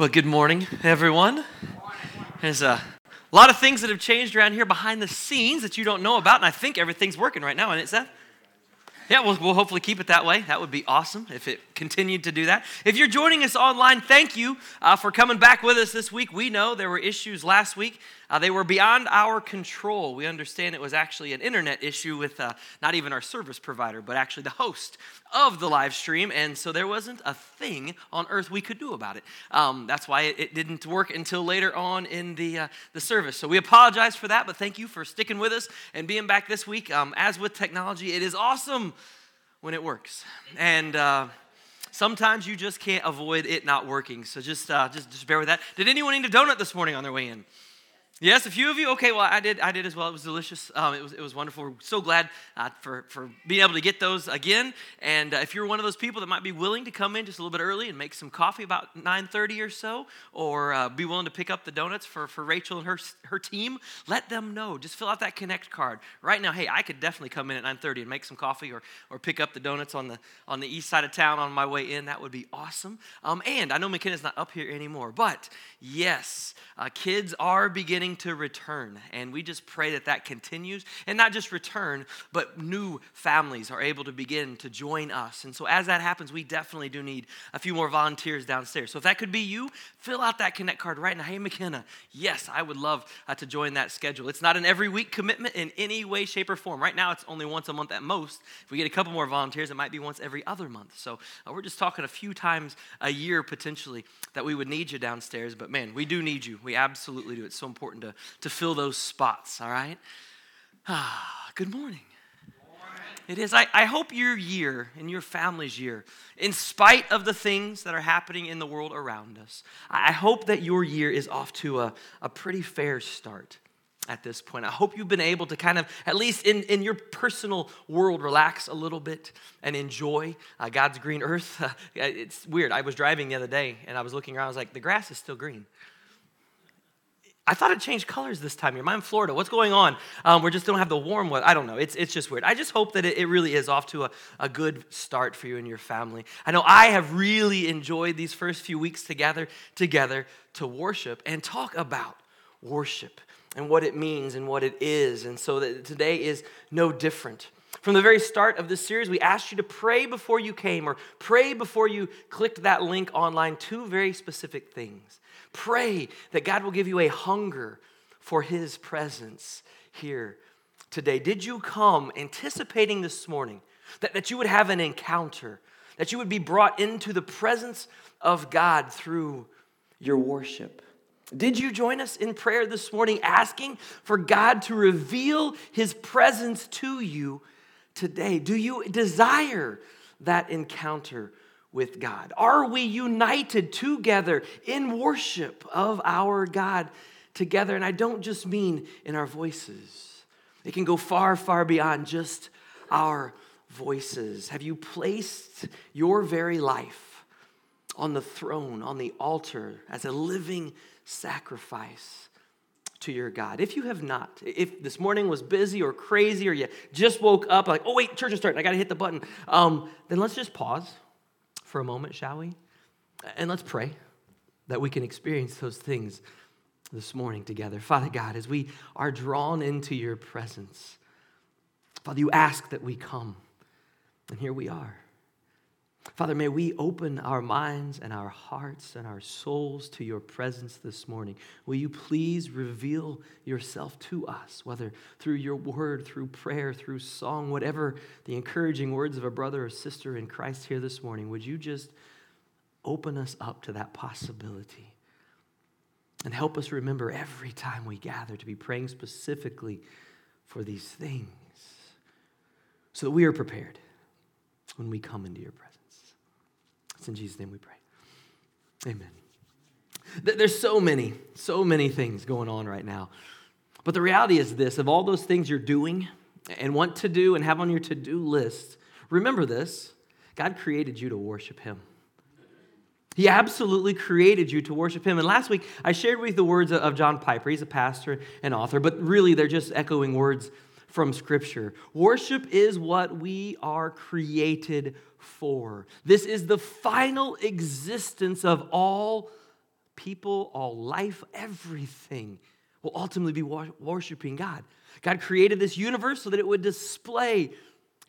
Well, good morning, everyone. There's a lot of things that have changed around here behind the scenes that you don't know about, and I think everything's working right now, and it's that. Yeah, we'll, we'll hopefully keep it that way. That would be awesome if it continued to do that. If you're joining us online, thank you uh, for coming back with us this week. We know there were issues last week. Uh, they were beyond our control. We understand it was actually an internet issue with uh, not even our service provider, but actually the host of the live stream. And so there wasn't a thing on earth we could do about it. Um, that's why it, it, didn't work until later on in the, uh, the service. So we apologize for that, but thank you for sticking with us and being back this week. Um, as with technology, it is awesome when it works. And uh, sometimes you just can't avoid it not working. So just, uh, just, just bear with that. Did anyone eat a donut this morning on their way in? Yes, a few of you. Okay, well, I did. I did as well. It was delicious. Um, it was. It was wonderful. We're so glad uh, for for being able to get those again. And uh, if you're one of those people that might be willing to come in just a little bit early and make some coffee about 9:30 or so, or uh, be willing to pick up the donuts for for Rachel and her her team, let them know. Just fill out that connect card right now. Hey, I could definitely come in at 9:30 and make some coffee, or or pick up the donuts on the on the east side of town on my way in. That would be awesome. Um, and I know McKenna's not up here anymore, but yes, uh, kids are beginning to return. And we just pray that that continues. And not just return, but new families are able to begin to join us. And so as that happens, we definitely do need a few more volunteers downstairs. So if that could be you, fill out that Connect card right now. Hey, McKenna, yes, I would love uh, to join that schedule. It's not an every week commitment in any way, shape, or form. Right now, it's only once a month at most. If we get a couple more volunteers, it might be once every other month. So uh, we're just talking a few times a year potentially that we would need you downstairs. But man, we do need you. We absolutely do. It's so important to, to fill those spots, all right? Ah, good morning. It is. I, I hope your year and your family's year, in spite of the things that are happening in the world around us, I hope that your year is off to a, a pretty fair start at this point. I hope you've been able to kind of, at least in, in your personal world, relax a little bit and enjoy uh, God's green earth. Uh, it's weird. I was driving the other day and I was looking around, I was like, the grass is still green. I thought it changed colors this time. I'm in Florida. What's going on? Um, we just don't have the warm weather. I don't know. It's, it's just weird. I just hope that it, it really is off to a, a good start for you and your family. I know I have really enjoyed these first few weeks together, together to worship and talk about worship and what it means and what it is. And so that today is no different. From the very start of this series, we asked you to pray before you came or pray before you clicked that link online, two very specific things. Pray that God will give you a hunger for His presence here today. Did you come anticipating this morning that, that you would have an encounter, that you would be brought into the presence of God through your worship? Did you join us in prayer this morning asking for God to reveal His presence to you today? Do you desire that encounter with God? Are we united together in worship of our God together? And I don't just mean in our voices, it can go far, far beyond just our voices. Have you placed your very life on the throne, on the altar, as a living sacrifice? to your God. If you have not, if this morning was busy or crazy or you just woke up like, oh, wait, church is starting, I got to hit the button, um, then let's just pause for a moment, shall we? And let's pray that we can experience those things this morning together. Father God, as we are drawn into your presence, Father, you ask that we come, and here we are. Father, may we open our minds and our hearts and our souls to your presence this morning. Will you please reveal yourself to us, whether through your word, through prayer, through song, whatever the encouraging words of a brother or sister in Christ here this morning? Would you just open us up to that possibility? And help us remember every time we gather to be praying specifically for these things so that we are prepared when we come into your presence. It's in Jesus' name we pray. Amen. There's so many, so many things going on right now. But the reality is this of all those things you're doing and want to do and have on your to do list, remember this God created you to worship Him. He absolutely created you to worship Him. And last week, I shared with you the words of John Piper. He's a pastor and author, but really they're just echoing words from Scripture. Worship is what we are created for. This is the final existence of all people, all life, everything will ultimately be worshiping God. God created this universe so that it would display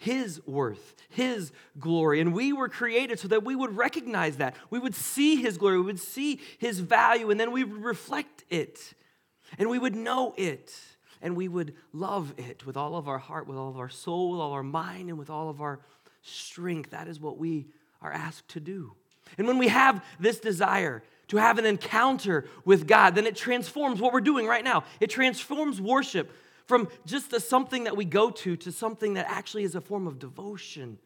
his worth, His glory. And we were created so that we would recognize that. We would see His glory, we would see His value, and then we would reflect it. And we would know it. And we would love it with all of our heart, with all of our soul, with all our mind, and with all of our strength. That is what we are asked to do. And when we have this desire to have an encounter with God, then it transforms what we're doing right now. It transforms worship from just a, something that we go to to something that actually is a form of devotion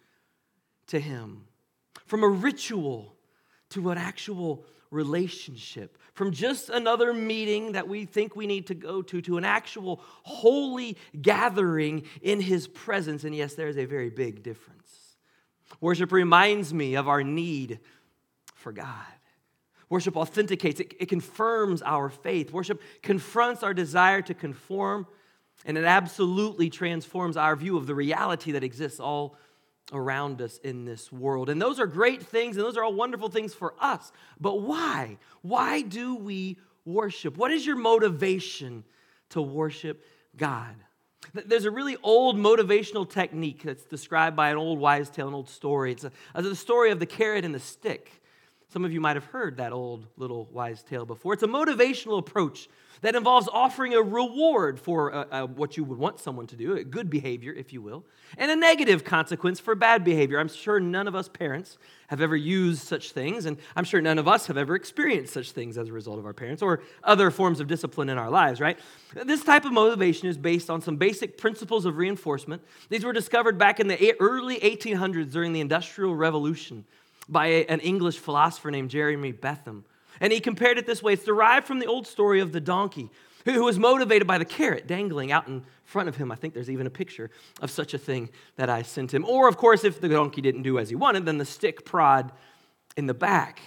to Him, from a ritual to an actual relationship, from just another meeting that we think we need to go to to an actual holy gathering in His presence. And yes, there is a very big difference. Worship reminds me of our need for God. Worship authenticates, it, it confirms our faith. Worship confronts our desire to conform and it absolutely transforms our view of the reality that exists all around us in this world. And those are great things, and those are all wonderful things for us. But why? Why do we worship? What is your motivation to worship God? There's a really old motivational technique that's described by an old wise tale, an old story. It's a, the story of the carrot and the stick. Some of you might have heard that old little wise tale before. It's a motivational approach that involves offering a reward for uh, uh, what you would want someone to do, a good behavior, if you will, and a negative consequence for bad behavior. I'm sure none of us parents have ever used such things, and I'm sure none of us have ever experienced such things as a result of our parents or other forms of discipline in our lives, right? This type of motivation is based on some basic principles of reinforcement. These were discovered back in the early 1800s during the Industrial Revolution by an English philosopher named Jeremy Bentham. And he compared it this way it's derived from the old story of the donkey who was motivated by the carrot dangling out in front of him. I think there's even a picture of such a thing that I sent him. Or, of course, if the donkey didn't do as he wanted, then the stick prod in the back.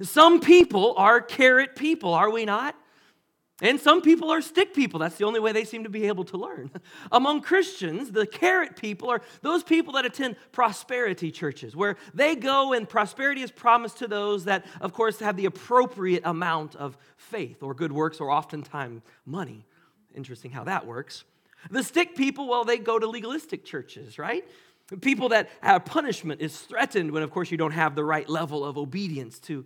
Some people are carrot people, are we not? And some people are stick people. That's the only way they seem to be able to learn. Among Christians, the carrot people are those people that attend prosperity churches, where they go and prosperity is promised to those that, of course, have the appropriate amount of faith or good works or oftentimes money. Interesting how that works. The stick people, well, they go to legalistic churches, right? People that have punishment is threatened when, of course, you don't have the right level of obedience to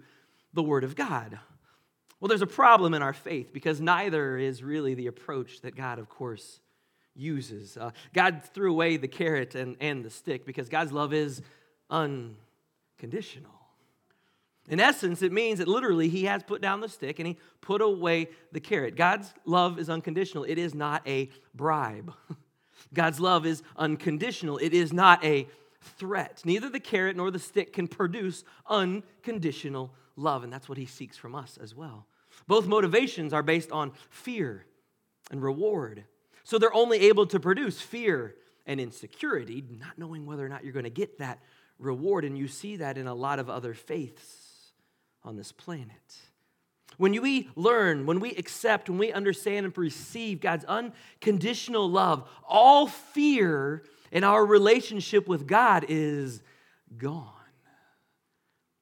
the Word of God. Well, there's a problem in our faith because neither is really the approach that God, of course, uses. Uh, God threw away the carrot and, and the stick because God's love is unconditional. In essence, it means that literally he has put down the stick and he put away the carrot. God's love is unconditional, it is not a bribe. God's love is unconditional, it is not a threat. Neither the carrot nor the stick can produce unconditional love, and that's what he seeks from us as well. Both motivations are based on fear and reward. So they're only able to produce fear and insecurity, not knowing whether or not you're going to get that reward. And you see that in a lot of other faiths on this planet. When we learn, when we accept, when we understand and receive God's unconditional love, all fear in our relationship with God is gone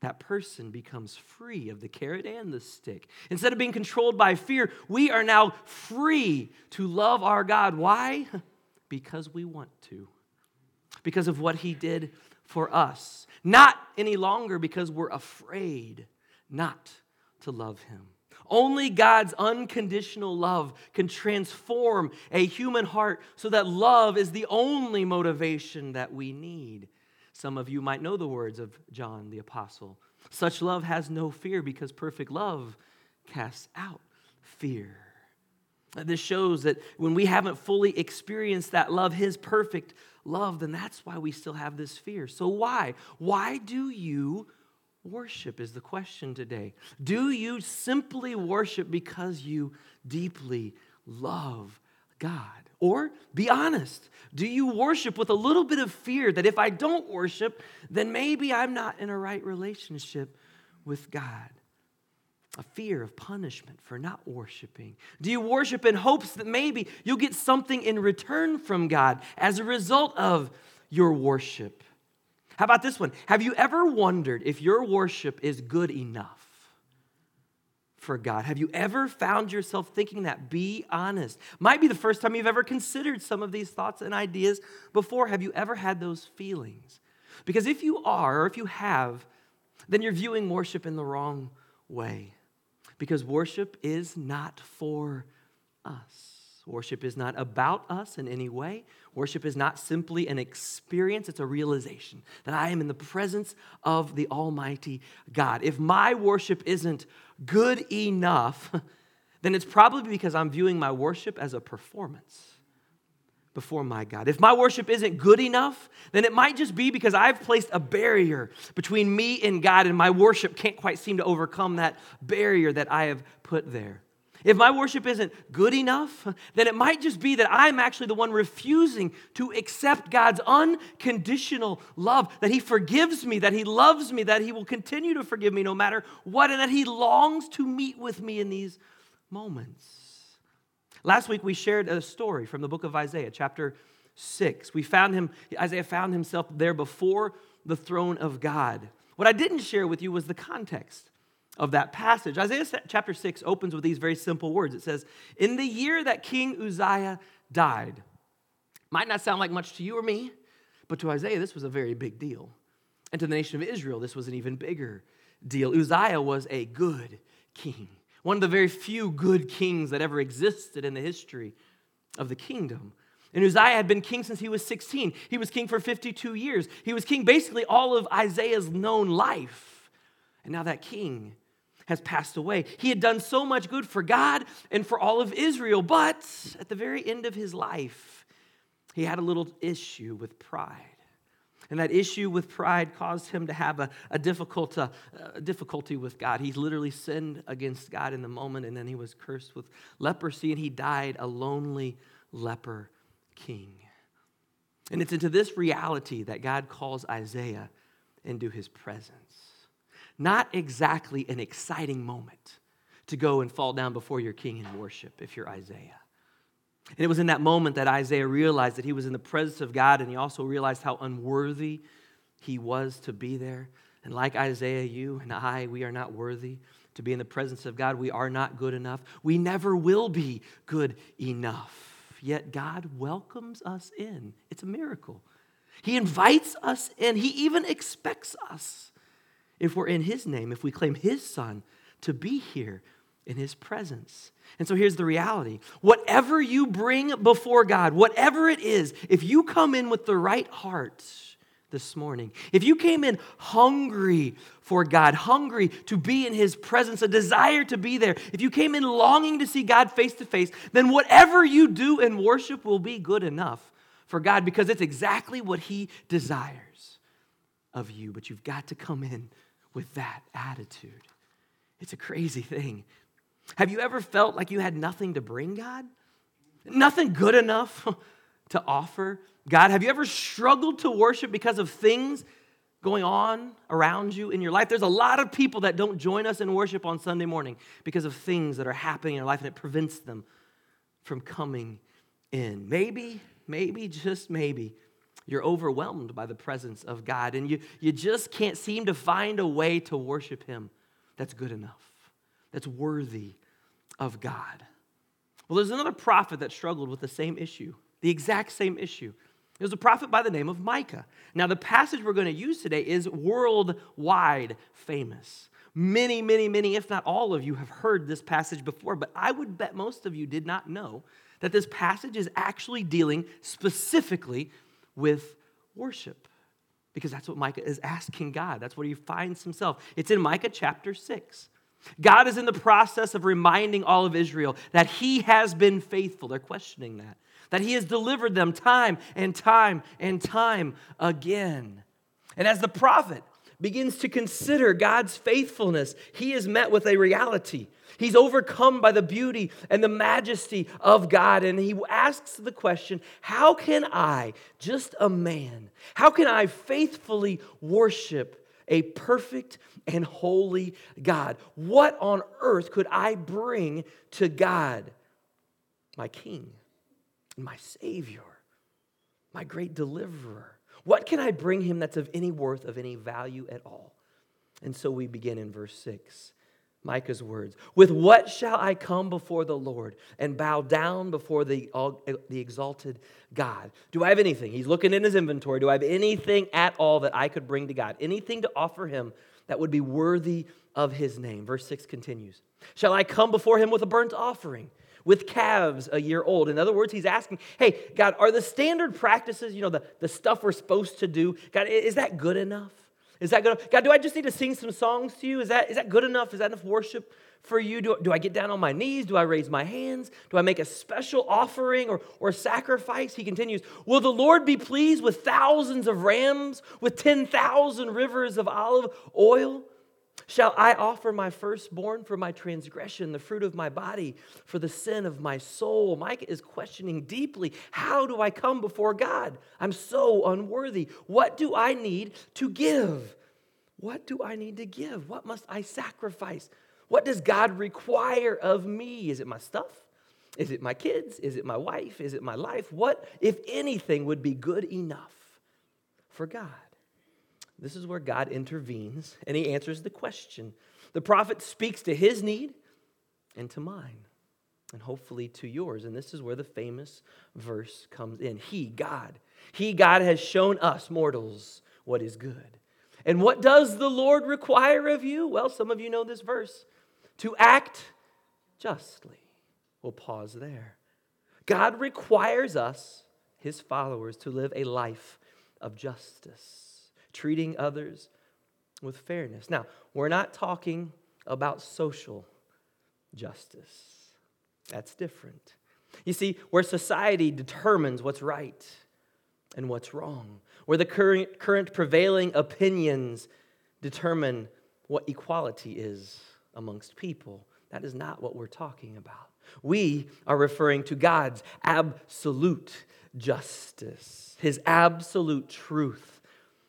that person becomes free of the carrot and the stick. Instead of being controlled by fear, we are now free to love our God. Why? Because we want to, because of what He did for us. Not any longer because we're afraid not to love Him. Only God's unconditional love can transform a human heart so that love is the only motivation that we need. Some of you might know the words of John the Apostle. Such love has no fear because perfect love casts out fear. This shows that when we haven't fully experienced that love, His perfect love, then that's why we still have this fear. So, why? Why do you worship? Is the question today. Do you simply worship because you deeply love God? Or be honest. Do you worship with a little bit of fear that if I don't worship, then maybe I'm not in a right relationship with God? A fear of punishment for not worshiping? Do you worship in hopes that maybe you'll get something in return from God as a result of your worship? How about this one? Have you ever wondered if your worship is good enough for God? Have you ever found yourself thinking that? Be honest. Might be the first time you've ever considered some of these thoughts and ideas before. Have you ever had those feelings? Because if you are, or if you have, then you're viewing worship in the wrong way. Because worship is not for us. Worship is not about us in any way. Worship is not simply an experience, it's a realization that I am in the presence of the Almighty God. If my worship isn't good enough, then it's probably because I'm viewing my worship as a performance before my God. If my worship isn't good enough, then it might just be because I've placed a barrier between me and God, and my worship can't quite seem to overcome that barrier that I have put there. If my worship isn't good enough, then it might just be that I'm actually the one refusing to accept God's unconditional love, that He forgives me, that He loves me, that He will continue to forgive me no matter what, and that He longs to meet with me in these moments. Last week we shared a story from the book of Isaiah, chapter 6. We found him, Isaiah found himself there before the throne of God. What I didn't share with you was the context of that passage. Isaiah chapter 6 opens with these very simple words. It says, In the year that King Uzziah died, might not sound like much to you or me, but to Isaiah, this was a very big deal. And to the nation of Israel, this was an even bigger deal. Uzziah was a good king, one of the very few good kings that ever existed in the history of the kingdom. And Uzziah had been king since he was 16. He was king for 52 years. He was king basically all of Isaiah's known life. And now that king has passed away. He had done so much good for God and for all of Israel, but at the very end of his life, he had a little issue with pride. And that issue with pride caused him to have a, a, difficult, uh, difficulty with God. He literally sinned against God in the moment, and then he was cursed with leprosy, and he died a lonely leper king. And it's into this reality that God calls Isaiah into his presence not exactly an exciting moment to go and fall down before your king in worship if you're Isaiah. And it was in that moment that Isaiah realized that he was in the presence of God and he also realized how unworthy he was to be there. And like Isaiah, you and I, we are not worthy to be in the presence of God. We are not good enough. We never will be good enough. Yet God welcomes us in. It's a miracle. He invites us in, He even expects us if we're in His name, if we claim His Son to be here in His presence. And so here's the reality whatever you bring before God, whatever it is, if you come in with the right heart, this morning. If you came in hungry for God, hungry to be in His presence, a desire to be there, if you came in longing to see God face to face, then whatever you do in worship will be good enough for God because it's exactly what He desires of you. But you've got to come in with that attitude. It's a crazy thing. Have you ever felt like you had nothing to bring God? Nothing good enough to offer God? Have you ever struggled to worship because of things going on around you in your life? There's a lot of people that don't join us in worship on Sunday morning because of things that are happening in their life and it prevents them from coming in. Maybe, maybe, just maybe, you're overwhelmed by the presence of God and you, you just can't seem to find a way to worship Him that's good enough, that's worthy of God. Well, there's another prophet that struggled with the same issue, the exact same issue. It was a prophet by the name of Micah. Now, the passage we're going to use today is worldwide famous. Many, many, many, if not all of you, have heard this passage before, but I would bet most of you did not know that this passage is actually dealing specifically with worship because that's what Micah is asking God. That's where he finds himself. It's in Micah chapter 6. God is in the process of reminding all of Israel that he has been faithful. They're questioning that. That he has delivered them time and time and time again. And as the prophet begins to consider God's faithfulness, he is met with a reality He's overcome by the beauty and the majesty of God. And he asks the question How can I, just a man, how can I faithfully worship a perfect and holy God? What on earth could I bring to God? My King, my Savior, my great deliverer. What can I bring him that's of any worth, of any value at all? And so we begin in verse 6. Micah's words. With what shall I come before the Lord and bow down before the, all, the exalted God? Do I have anything? He's looking in his inventory. Do I have anything at all that I could bring to God? Anything to offer him that would be worthy of his name? Verse 6 continues Shall I come before him with a burnt offering? With calves a year old. In other words, he's asking, hey, God, are the standard practices, you know, the, the stuff we're supposed to do, God, is that good enough? Is that good? God, do I just need to sing some songs to you? Is that, is that good enough? Is that enough worship for you? Do, do I get down on my knees? Do I raise my hands? Do I make a special offering or, or sacrifice? He continues, Will the Lord be pleased with thousands of rams, with 10,000 rivers of olive oil? Shall I offer my firstborn for my transgression, the fruit of my body for the sin of my soul? Micah is questioning deeply how do I come before God? I'm so unworthy. What do I need to give? What do I need to give? What must I sacrifice? What does God require of me? Is it my stuff? Is it my kids? Is it my wife? Is it my life? What, if anything, would be good enough for God? This is where God intervenes and he answers the question. The prophet speaks to his need and to mine, and hopefully to yours. And this is where the famous verse comes in He, God, He, God, has shown us mortals what is good. And what does the Lord require of you? Well, some of you know this verse to act justly. We'll pause there. God requires us, his followers, to live a life of justice treating others with fairness. Now, we're not talking about social justice, that's different. You see, where society determines what's right and what's wrong, where the current, current prevailing opinions determine what equality is amongst people. That is not what we're talking about. We are referring to God's absolute justice, His absolute truth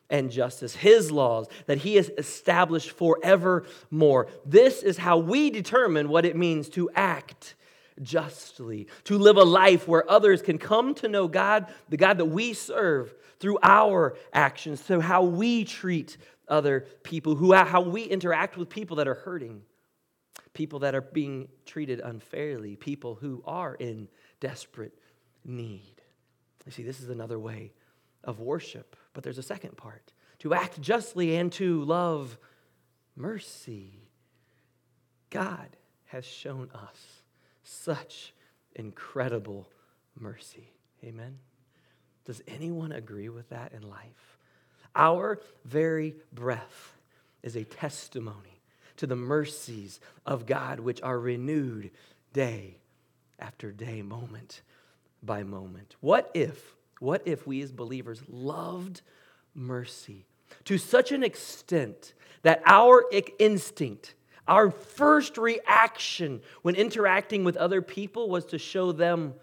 and justice, his laws that he has established forevermore. This is how we determine what it means to act justly, to live a life where others can come to know God, the God that we serve, through our actions, through how we treat other people, who, how we interact with people that are hurting, people that are being treated unfairly, people who are in desperate need. You see, this is another way of worship but there's a second part to act justly and to love mercy. God has shown us such incredible mercy. Amen. Does anyone agree with that in life? Our very breath is a testimony to the mercies of God, which are renewed day after day, moment by moment. What if what if we as believers loved mercy to such an extent that our instinct, our first reaction when interacting with other people was to show them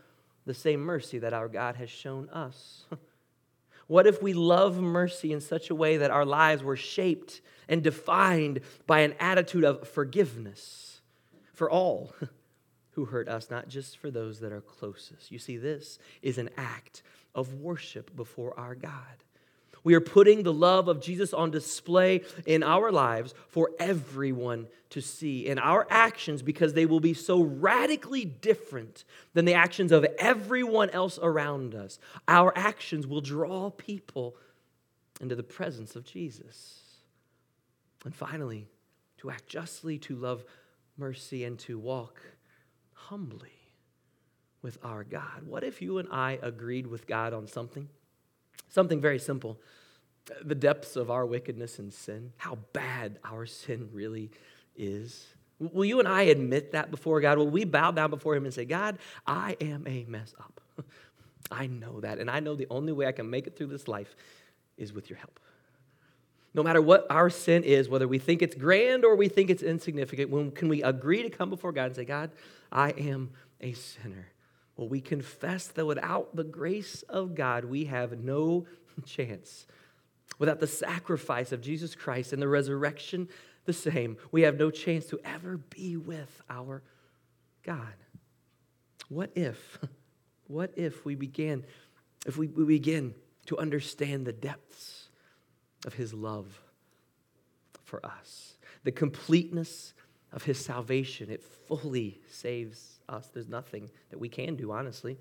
the same mercy that our God has shown us? What if we love mercy in such a way that our lives were shaped and defined by an attitude of forgiveness for all who hurt us, not just for those that are closest? You see, this is an act of worship before our God. We are putting the love of Jesus on display in our lives for everyone to see in our actions because they will be so radically different than the actions of everyone else around us. Our actions will draw people into the presence of Jesus. And finally, to act justly, to love mercy, and to walk humbly with our God. What if you and I agreed with God on something? Something very simple. The depths of our wickedness and sin, how bad our sin really is. Will you and I admit that before God? Will we bow down before Him and say, God, I am a mess up? I know that. And I know the only way I can make it through this life is with your help. No matter what our sin is, whether we think it's grand or we think it's insignificant, when can we agree to come before God and say, God, I am a sinner? Well, we confess that without the grace of God, we have no chance. Without the sacrifice of Jesus Christ and the resurrection, the same, we have no chance to ever be with our God. What if, what if we began, if we, we begin to understand the depths of His love for us, the completeness of his salvation. It fully saves us. There's nothing that we can do, honestly.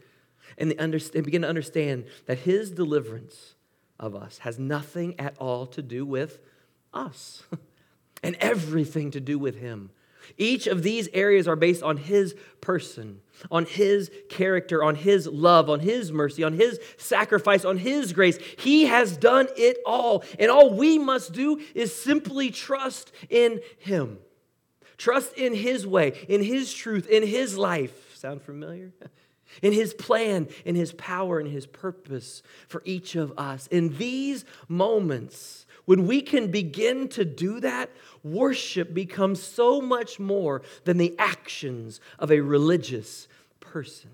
And, they understand, begin to understand that his deliverance of us has nothing at all to do with us and everything to do with him. Each of these areas are based on his person, on his character, on his love, on his mercy, on his sacrifice, on his grace. He has done it all. And all we must do is simply trust in him. Trust in his way, in his truth, in his life. Sound familiar? in his plan, in his power, in his purpose for each of us. In these moments, when we can begin to do that, worship becomes so much more than the actions of a religious person.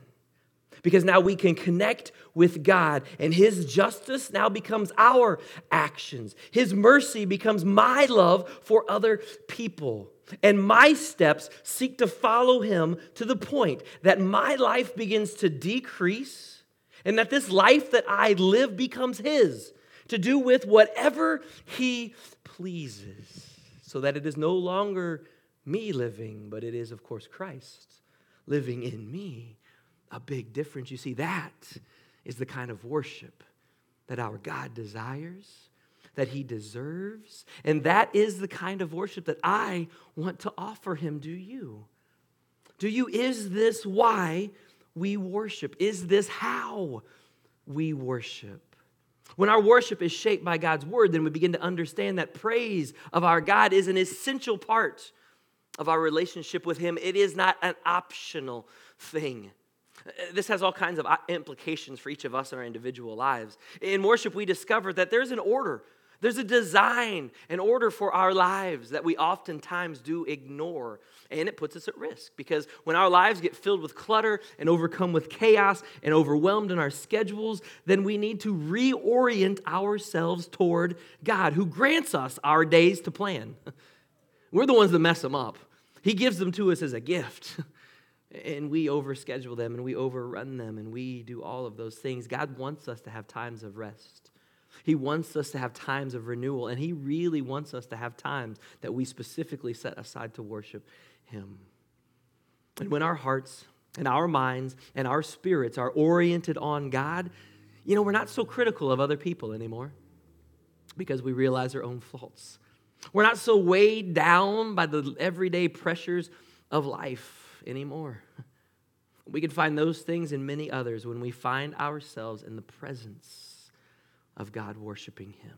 Because now we can connect with God, and His justice now becomes our actions. His mercy becomes my love for other people. And my steps seek to follow him to the point that my life begins to decrease and that this life that I live becomes his to do with whatever he pleases, so that it is no longer me living, but it is, of course, Christ living in me. A big difference. You see, that is the kind of worship that our God desires that he deserves. And that is the kind of worship that I want to offer him. Do you? Do you? Is this why we worship? Is this how we worship? When our worship is shaped by God's word, then we begin to understand that praise of our God is an essential part of our relationship with Him. It is not an optional thing. This has all kinds of uh, implications for each of us in our individual lives. In worship, we discover that there's an order there's a design, an order for our lives that we oftentimes do ignore. And it puts us at risk because when our lives get filled with clutter and overcome with chaos and overwhelmed in our schedules, then we need to reorient ourselves toward God, who grants us our days to plan. We're the ones that mess them up. He gives them to us as a gift. And we overschedule them and we overrun them and we do all of those things. God wants us to have times of rest. He wants us to have times of renewal, and He really wants us to have times that we specifically set aside to worship Him. And when our hearts and our minds and our spirits are oriented on God, you know, we're not so critical of other people anymore because we realize our own faults. We're not so weighed down by the everyday pressures of life anymore. We can find those things in many others when we find ourselves in the presence of God worshiping Him.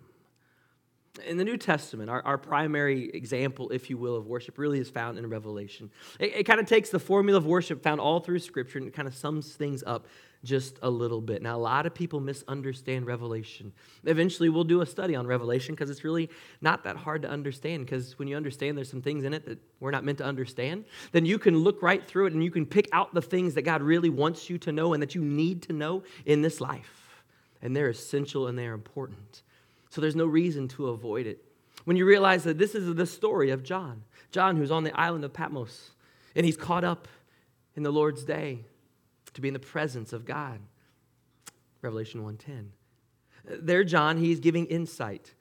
In the New Testament, our, our primary example, if you will, of worship really is found in Revelation. It, it kind of takes the formula of worship found all through Scripture and it kind of sums things up just a little bit. Now, a lot of people misunderstand Revelation. Eventually, we'll do a study on Revelation because it's really not that hard to understand. Because when you understand there's some things in it that we're not meant to understand, then you can look right through it and you can pick out the things that God really wants you to know and that you need to know in this life and they're essential and they're important. So there's no reason to avoid it. When you realize that this is the story of John, John who's on the island of Patmos, and he's caught up in the Lord's day to be in the presence of God. Revelation 1:10. There John, he's giving insight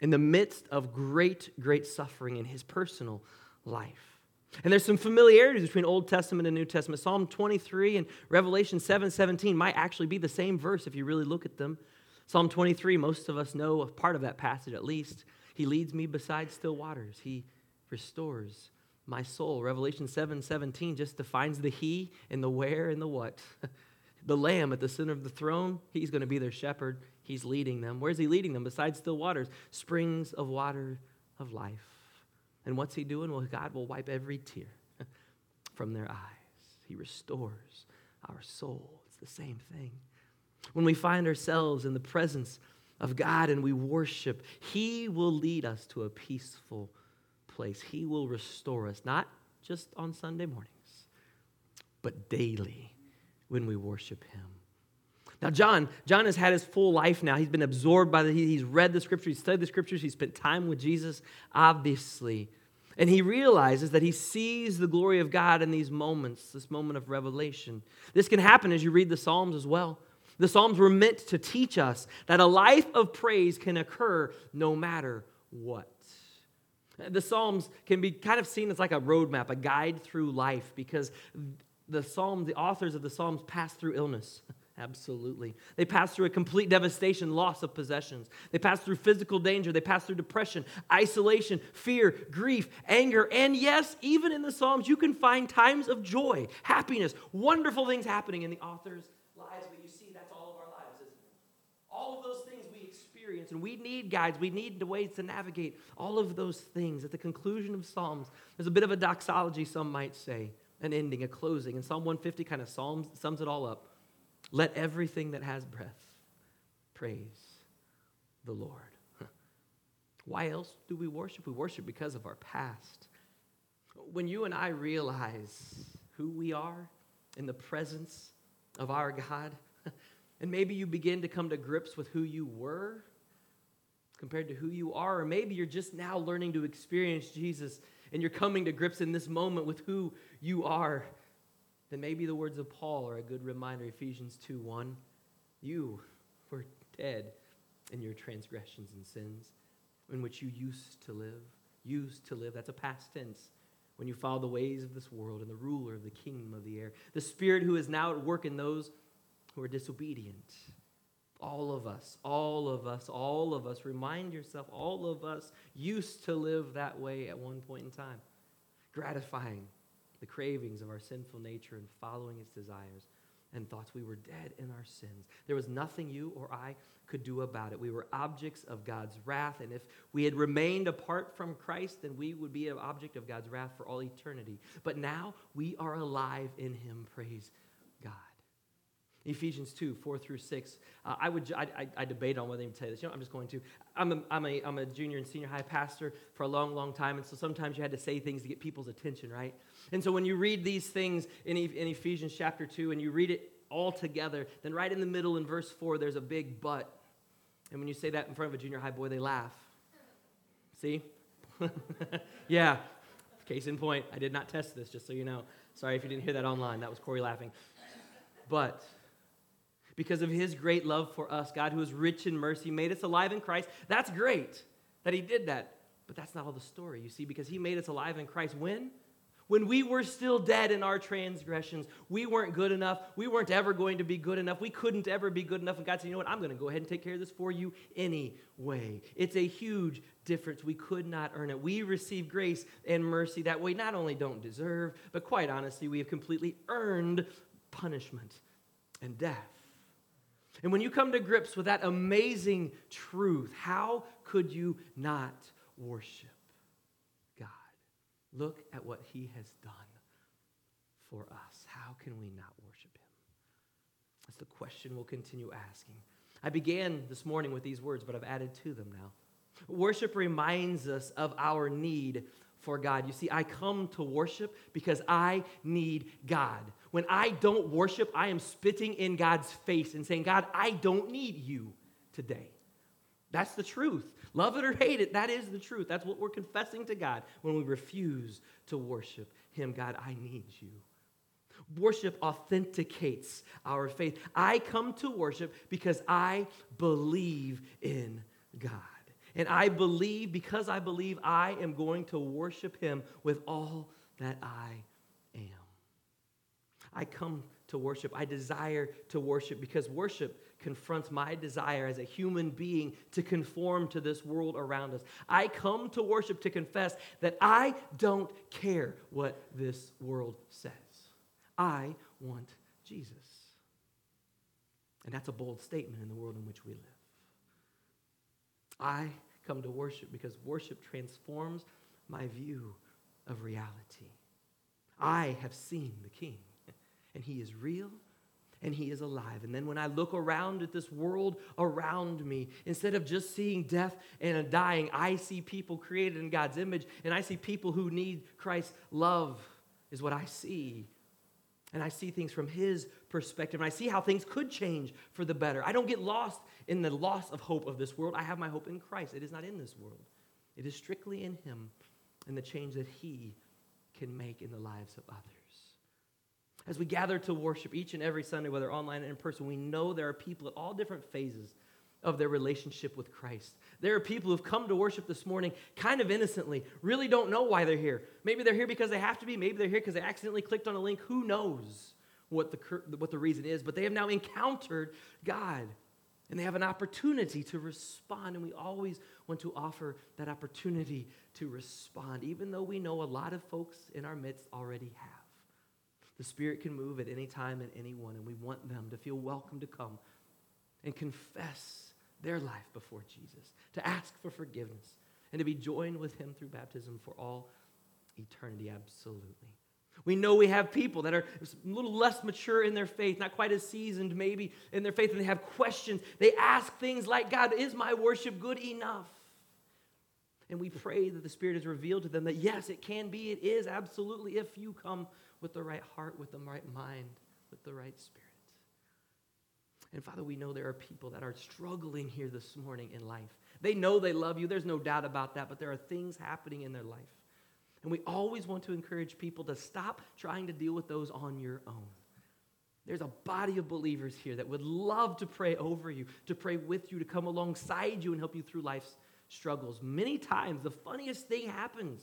in the midst of great great suffering in his personal life. And there's some familiarities between Old Testament and New Testament. Psalm 23 and Revelation 7 17 might actually be the same verse if you really look at them. Psalm 23, most of us know a part of that passage at least. He leads me beside still waters, He restores my soul. Revelation 7 17 just defines the He and the where and the what. the Lamb at the center of the throne, He's going to be their shepherd. He's leading them. Where's He leading them? Besides still waters, springs of water of life. And what's he doing? Well, God will wipe every tear from their eyes. He restores our soul. It's the same thing. When we find ourselves in the presence of God and we worship, He will lead us to a peaceful place. He will restore us, not just on Sunday mornings, but daily when we worship Him. Now, John, John has had his full life now. He's been absorbed by the, he's read the scriptures, he's studied the scriptures, he's spent time with Jesus, obviously. And he realizes that he sees the glory of God in these moments, this moment of revelation. This can happen as you read the Psalms as well. The Psalms were meant to teach us that a life of praise can occur no matter what. The Psalms can be kind of seen as like a roadmap, a guide through life, because the Psalms, the authors of the Psalms pass through illness. Absolutely. They pass through a complete devastation, loss of possessions. They pass through physical danger. They pass through depression, isolation, fear, grief, anger. And yes, even in the Psalms, you can find times of joy, happiness, wonderful things happening in the author's lives. But you see, that's all of our lives, isn't it? All of those things we experience, and we need guides, we need ways to navigate all of those things. At the conclusion of Psalms, there's a bit of a doxology, some might say, an ending, a closing. And Psalm 150 kind of sums, sums it all up. Let everything that has breath praise the Lord. Why else do we worship? We worship because of our past. When you and I realize who we are in the presence of our God, and maybe you begin to come to grips with who you were compared to who you are, or maybe you're just now learning to experience Jesus and you're coming to grips in this moment with who you are then maybe the words of Paul are a good reminder. Ephesians 2 1. You were dead in your transgressions and sins, in which you used to live. Used to live. That's a past tense. When you follow the ways of this world and the ruler of the kingdom of the air, the spirit who is now at work in those who are disobedient. All of us, all of us, all of us, remind yourself, all of us used to live that way at one point in time. Gratifying the cravings of our sinful nature and following its desires and thoughts. We were dead in our sins. There was nothing you or I could do about it. We were objects of God's wrath, and if we had remained apart from Christ, then we would be an object of God's wrath for all eternity. But now we are alive in Him. Praise God. Ephesians 2, 4 through 6. Uh, I would I, I, I, debate on whether to tell you this. You know, I'm just going to. I'm a, I'm, a, I'm a junior and senior high pastor for a long, long time, and so sometimes you had to say things to get people's attention, right? And so when you read these things in, in Ephesians chapter 2 and you read it all together, then right in the middle in verse 4, there's a big but. And when you say that in front of a junior high boy, they laugh. See? yeah. Case in point, I did not test this, just so you know. Sorry if you didn't hear that online. That was Corey laughing. But because of his great love for us, God, who is rich in mercy, made us alive in Christ. That's great that he did that. But that's not all the story, you see, because he made us alive in Christ. When? When we were still dead in our transgressions, we weren't good enough. We weren't ever going to be good enough. We couldn't ever be good enough. And God said, you know what? I'm going to go ahead and take care of this for you anyway. It's a huge difference. We could not earn it. We receive grace and mercy that we not only don't deserve, but quite honestly, we have completely earned punishment and death. And when you come to grips with that amazing truth, how could you not worship God? Look at what He has done for us. How can we not worship Him? That's the question we'll continue asking. I began this morning with these words, but I've added to them now. Worship reminds us of our need for God. You see, I come to worship because I need God. When I don't worship, I am spitting in God's face and saying, God, I don't need you today. That's the truth. Love it or hate it, that is the truth. That's what we're confessing to God when we refuse to worship Him. God, I need you. Worship authenticates our faith. I come to worship because I believe in God. And I believe, because I believe, I am going to worship him with all that I. I come to worship. I desire to worship because worship confronts my desire as a human being to conform to this world around us. I come to worship to confess that I don't care what this world says. I want Jesus. And that's a bold statement in the world in which we live. I come to worship because worship transforms my view of reality. I have seen the King, and he is real and he is alive. And then when I look around at this world around me, instead of just seeing death and dying, I see people created in God's image, and I see people who need Christ's love, is what I see. And I see things from his perspective, and I see how things could change for the better. I don't get lost in the loss of hope of this world. I have my hope in Christ. It is not in this world, it is strictly in Him and the change that He can make in the lives of others. As we gather to worship each and every Sunday, whether online and in person, we know there are people at all different phases of their relationship with Christ. There are people who've come to worship this morning kind of innocently, really don't know why they're here. Maybe they're here because they have to be, maybe they're here because they accidentally clicked on a link. Who knows what the, what the reason is? But they have now encountered God and they have an opportunity to respond. And we always want to offer that opportunity to respond, even though we know a lot of folks in our midst already have. The Spirit can move at any time and anyone, and we want them to feel welcome to come and confess their life before Jesus, to ask for forgiveness, and to be joined with Him through baptism for all eternity. Absolutely. We know we have people that are a little less mature in their faith, not quite as seasoned maybe in their faith, and they have questions. They ask things like, God, is my worship good enough? And we pray that the Spirit has revealed to them that yes, it can be, it is absolutely, if you come with the right heart, with the right mind, with the right spirit. And Father, we know there are people that are struggling here this morning in life. They know they love you, there's no doubt about that, but there are things happening in their life. And we always want to encourage people to stop trying to deal with those on your own. There's a body of believers here that would love to pray over you, to pray with you, to come alongside you and help you through life's struggles. Many times, the funniest thing happens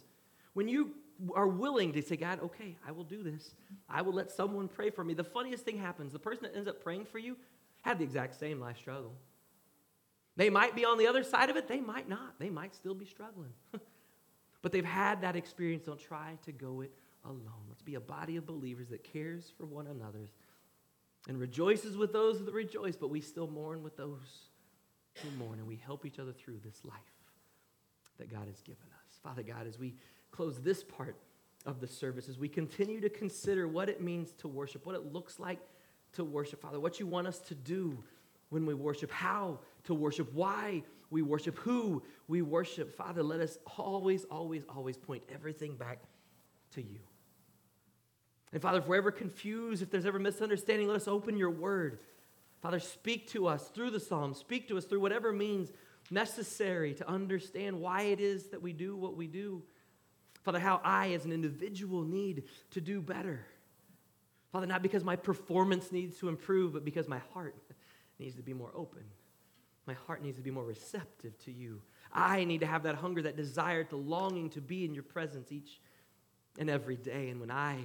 when you are willing to say, God, okay, I will do this. I will let someone pray for me. The funniest thing happens the person that ends up praying for you had the exact same life struggle. They might be on the other side of it, they might not. They might still be struggling. but they've had that experience. Don't try to go it alone. Let's be a body of believers that cares for one another and rejoices with those that rejoice, but we still mourn with those who mourn, and we help each other through this life that God has given us. Father God, as we close this part of the service, as we continue to consider what it means to worship, what it looks like to worship, Father, what you want us to do when we worship, how to worship, why we worship, who we worship. Father, let us always, always, always point everything back to you. And Father, if we're ever confused, if there's ever misunderstanding, let us open your word. Father, speak to us through the Psalms, speak to us through whatever means necessary to understand why it is that we do what we do. Father, how I, as an individual, need to do better. Father, not because my performance needs to improve, but because my heart needs to be more open. My heart needs to be more receptive to you. I need to have that hunger, that desire, the longing to be in your presence each and every day. And when I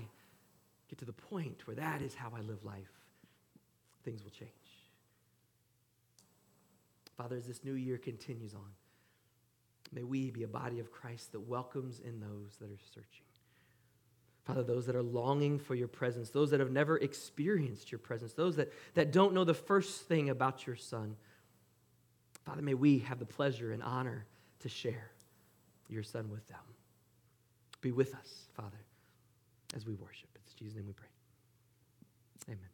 get to the point where that is how I live life, things will change. Father, as this new year continues on, may we be a body of Christ that welcomes in those that are searching. Father, those that are longing for your presence, those that have never experienced your presence, those that, that don't know the first thing about your Son. Father, may we have the pleasure and honor to share your Son with them. Be with us, Father, as we worship. It's Jesus' name we pray. Amen.